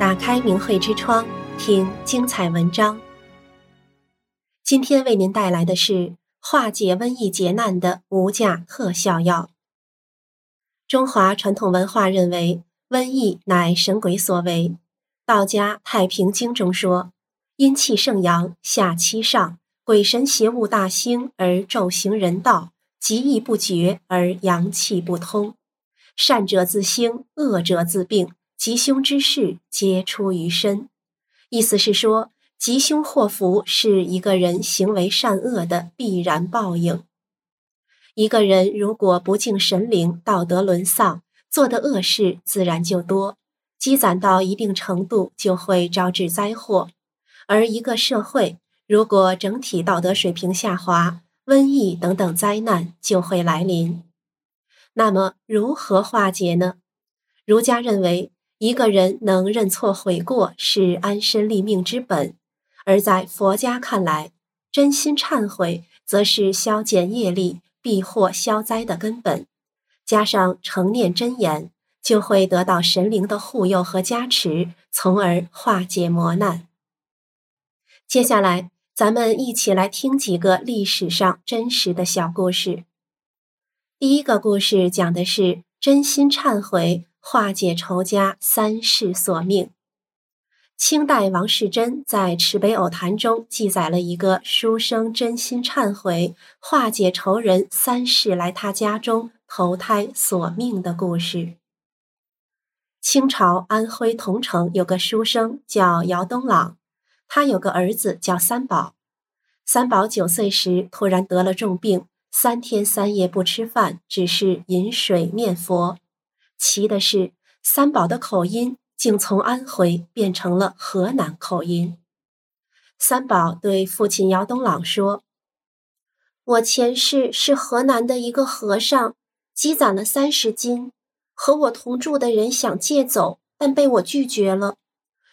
打开明慧之窗，听精彩文章。今天为您带来的是化解瘟疫劫难的无价特效药。中华传统文化认为，瘟疫乃神鬼所为。道家《太平经》中说：“阴气盛阳，下欺上，鬼神邪物大兴而昼行人道，疾疫不绝而阳气不通，善者自兴，恶者自病。”吉凶之事皆出于身，意思是说，吉凶祸福是一个人行为善恶的必然报应。一个人如果不敬神灵，道德沦丧，做的恶事自然就多，积攒到一定程度就会招致灾祸。而一个社会如果整体道德水平下滑，瘟疫等等灾难就会来临。那么如何化解呢？儒家认为，一个人能认错悔过是安身立命之本，而在佛家看来，真心忏悔则是消减业力、避祸消灾的根本。加上诚念真言，就会得到神灵的护佑和加持，从而化解磨难。接下来，咱们一起来听几个历史上真实的小故事。第一个故事讲的是真心忏悔。化解仇家三世索命。清代王士禛在《池北偶谈》中记载了一个书生真心忏悔，化解仇人三世来他家中投胎索命的故事。清朝安徽桐城有个书生叫姚东朗，他有个儿子叫三宝。三宝九岁时突然得了重病，三天三夜不吃饭，只是饮水念佛。奇的是，三宝的口音竟从安徽变成了河南口音。三宝对父亲姚东朗说：“我前世是河南的一个和尚，积攒了三十金，和我同住的人想借走，但被我拒绝了。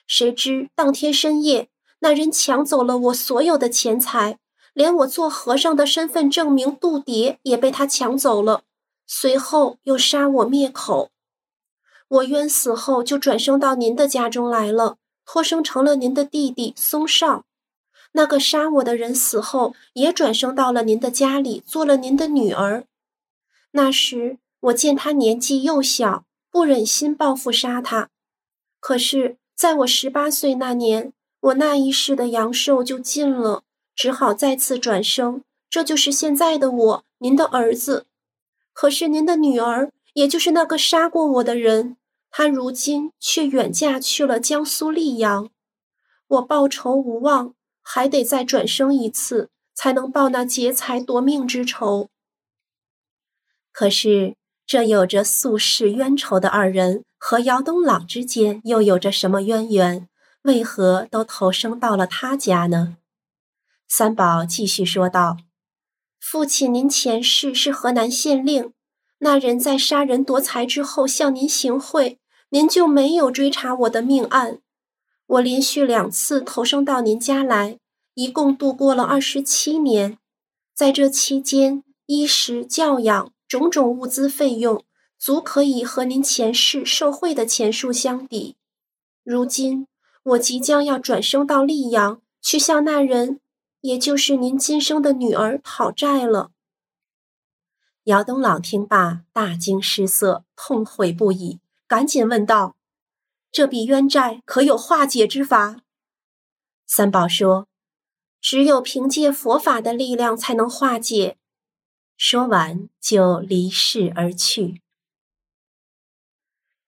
谁知当天深夜，那人抢走了我所有的钱财，连我做和尚的身份证明度牒也被他抢走了。随后又杀我灭口。”我冤死后就转生到您的家中来了，托生成了您的弟弟松少。那个杀我的人死后也转生到了您的家里，做了您的女儿。那时我见他年纪幼小，不忍心报复杀他。可是在我十八岁那年，我那一世的阳寿就尽了，只好再次转生。这就是现在的我，您的儿子。可是您的女儿。也就是那个杀过我的人，他如今却远嫁去了江苏溧阳。我报仇无望，还得再转生一次，才能报那劫财夺命之仇。可是，这有着宿世冤仇的二人和姚东朗之间又有着什么渊源？为何都投生到了他家呢？三宝继续说道：“父亲，您前世是河南县令。”那人在杀人夺财之后向您行贿，您就没有追查我的命案。我连续两次投生到您家来，一共度过了二十七年。在这期间，衣食教养种种物资费用，足可以和您前世受贿的钱数相抵。如今我即将要转生到溧阳，去向那人，也就是您今生的女儿讨债了。姚东朗听罢，大惊失色，痛悔不已，赶紧问道：“这笔冤债可有化解之法？”三宝说：“只有凭借佛法的力量才能化解。”说完就离世而去。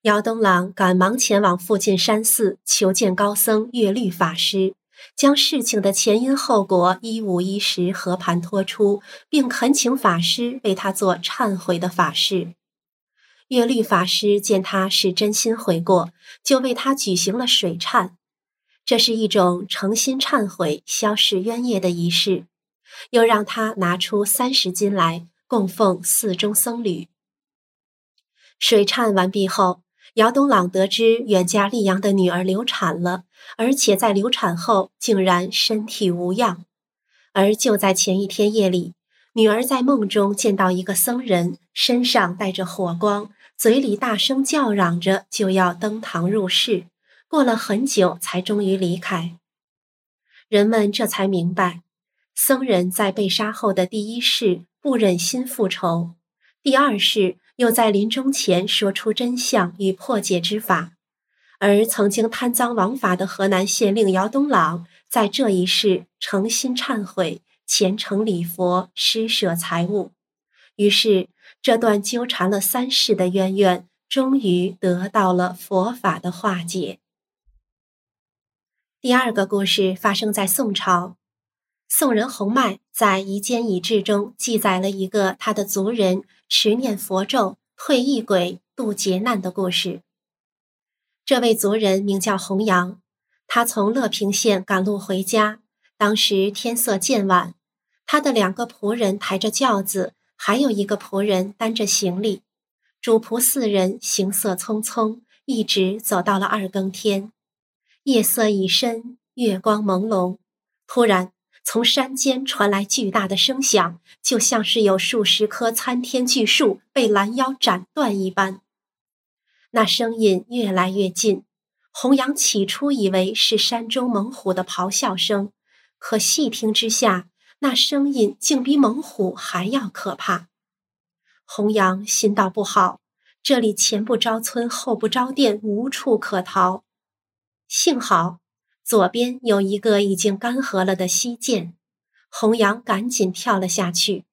姚东朗赶忙前往附近山寺求见高僧月律法师。将事情的前因后果一五一十和盘托出，并恳请法师为他做忏悔的法事。月律法师见他是真心悔过，就为他举行了水忏。这是一种诚心忏悔、消逝冤业的仪式。又让他拿出三十金来供奉寺中僧侣。水忏完毕后，姚东朗得知远嫁溧阳的女儿流产了，而且在流产后竟然身体无恙。而就在前一天夜里，女儿在梦中见到一个僧人，身上带着火光，嘴里大声叫嚷着就要登堂入室，过了很久才终于离开。人们这才明白，僧人在被杀后的第一世不忍心复仇，第二世又在临终前说出真相与破解之法，而曾经贪赃枉法的河南县令姚东朗，在这一世诚心忏悔，虔诚礼佛，施舍财物，于是这段纠缠了三世的冤怨，终于得到了佛法的化解。第二个故事发生在宋朝，宋人洪迈在《夷坚乙志》中记载了一个他的族人持念佛咒退异鬼、渡劫难的故事。这位族人名叫洪阳，他从乐平县赶路回家，当时天色渐晚，他的两个仆人抬着轿子，还有一个仆人担着行李，主仆四人行色匆匆，一直走到了二更天。夜色已深，月光朦胧。突然，从山间传来巨大的声响，就像是有数十棵参天巨树被拦腰斩断一般。那声音越来越近，洪阳起初以为是山中猛虎的咆哮声，可细听之下，那声音竟比猛虎还要可怕。洪阳心道不好，这里前不着村，后不着店，无处可逃。幸好，左边有一个已经干涸了的溪涧，洪阳赶紧跳了下去。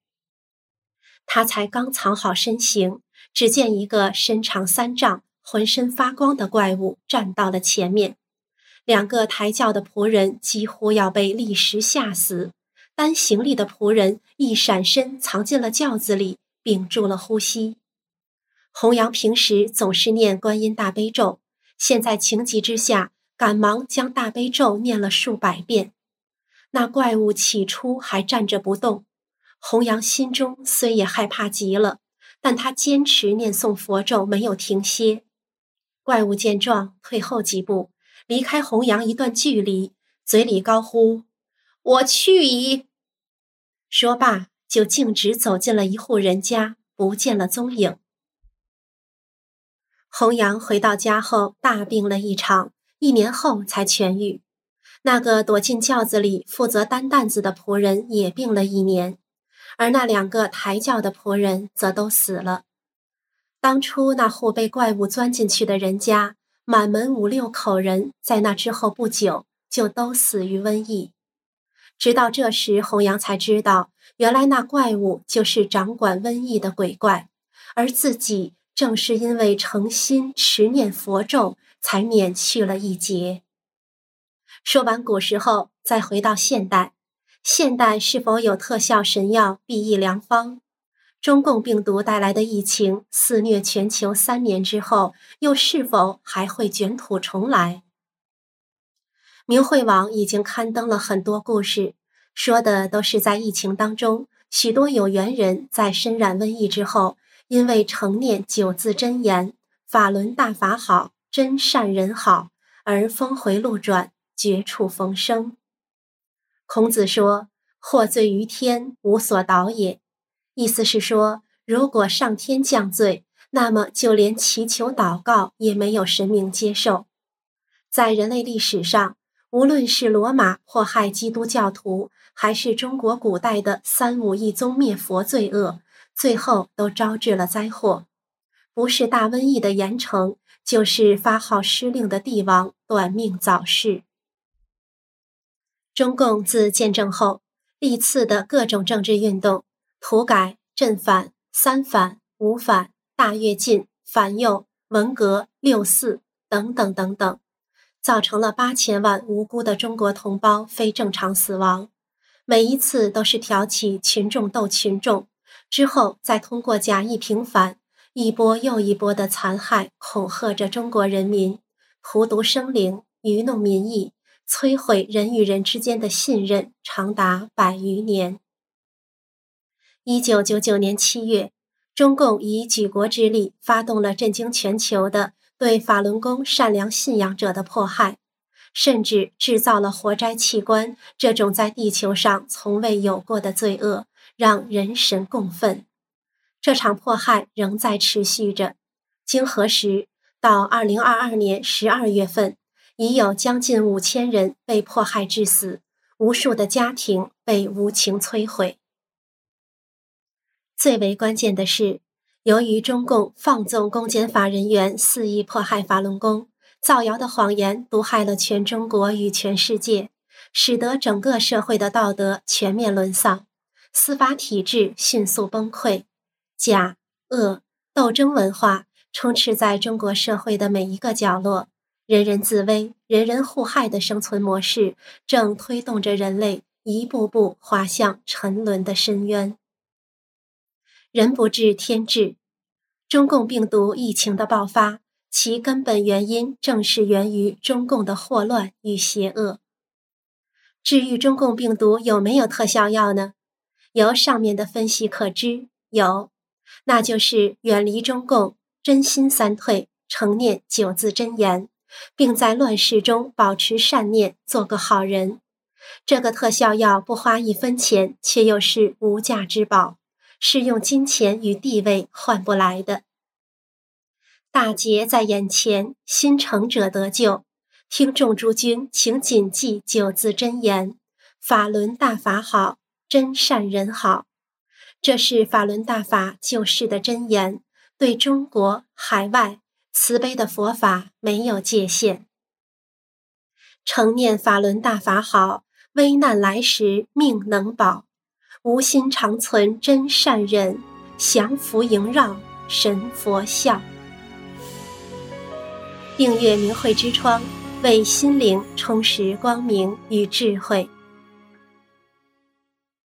他才刚藏好身形，只见一个身长三丈、浑身发光的怪物站到了前面。两个抬轿的仆人几乎要被立时吓死，担行李的仆人一闪身藏进了轿子里，屏住了呼吸。洪阳平时总是念观音大悲咒，现在情急之下。赶忙将大悲咒念了数百遍，那怪物起初还站着不动。洪阳心中虽也害怕极了，但他坚持念诵佛咒，没有停歇。怪物见状，退后几步，离开洪阳一段距离，嘴里高呼：“我去矣！”说罢，就径直走进了一户人家，不见了踪影。洪阳回到家后，大病了一场。一年后才痊愈，那个躲进轿子里负责担担子的仆人也病了一年，而那两个抬轿的仆人则都死了。当初那户被怪物钻进去的人家，满门五六口人，在那之后不久就都死于瘟疫。直到这时，洪阳才知道，原来那怪物就是掌管瘟疫的鬼怪，而自己正是因为诚心持念佛咒。才免去了一劫。说完古时候，再回到现代，现代是否有特效神药、避疫良方？中共病毒带来的疫情肆虐全球三年之后，又是否还会卷土重来？明慧网已经刊登了很多故事，说的都是在疫情当中，许多有缘人在身染瘟疫之后，因为承念九字真言“法轮大法好”。真善人好，而峰回路转，绝处逢生。孔子说：“获罪于天，无所导也。”意思是说，如果上天降罪，那么就连祈求祷告也没有神明接受。在人类历史上，无论是罗马迫害基督教徒，还是中国古代的三武一宗灭佛罪恶，最后都招致了灾祸，不是大瘟疫的严惩。就是发号施令的帝王短命早逝。中共自建政后，历次的各种政治运动，土改、镇反、三反、五反、大跃进、反右、文革、六四等等等等，造成了八千万无辜的中国同胞非正常死亡。每一次都是挑起群众斗群众，之后再通过假意平反。一波又一波的残害，恐吓着中国人民，荼毒生灵，愚弄民意，摧毁人与人之间的信任，长达百余年。一九九九年七月，中共以举国之力发动了震惊全球的对法轮功善良信仰者的迫害，甚至制造了活摘器官这种在地球上从未有过的罪恶，让人神共愤。这场迫害仍在持续着，经核实，到二零二二年十二月份，已有将近五千人被迫害致死，无数的家庭被无情摧毁。最为关键的是，由于中共放纵公检法人员肆意迫害法轮功，造谣的谎言毒害了全中国与全世界，使得整个社会的道德全面沦丧，司法体制迅速崩溃，假恶斗争文化充斥在中国社会的每一个角落。人人自危、人人互害的生存模式，正推动着人类一步步滑向沉沦的深渊。人不治天治，中共病毒疫情的爆发，其根本原因正是源于中共的祸乱与邪恶。治愈中共病毒有没有特效药呢？由上面的分析可知，有，那就是远离中共，真心三退，诚念九字真言。并在乱世中保持善念，做个好人。这个特效药不花一分钱，却又是无价之宝，是用金钱与地位换不来的。大劫在眼前，心诚者得救。听众诸君，请谨记九字真言：法轮大法好，真善人好。这是法轮大法救世的真言，对中国海外。慈悲的佛法没有界限，诚念法轮大法好，危难来时命能保。无心长存真善忍，降伏萦绕神佛笑。订阅明慧之窗，为心灵充实光明与智慧。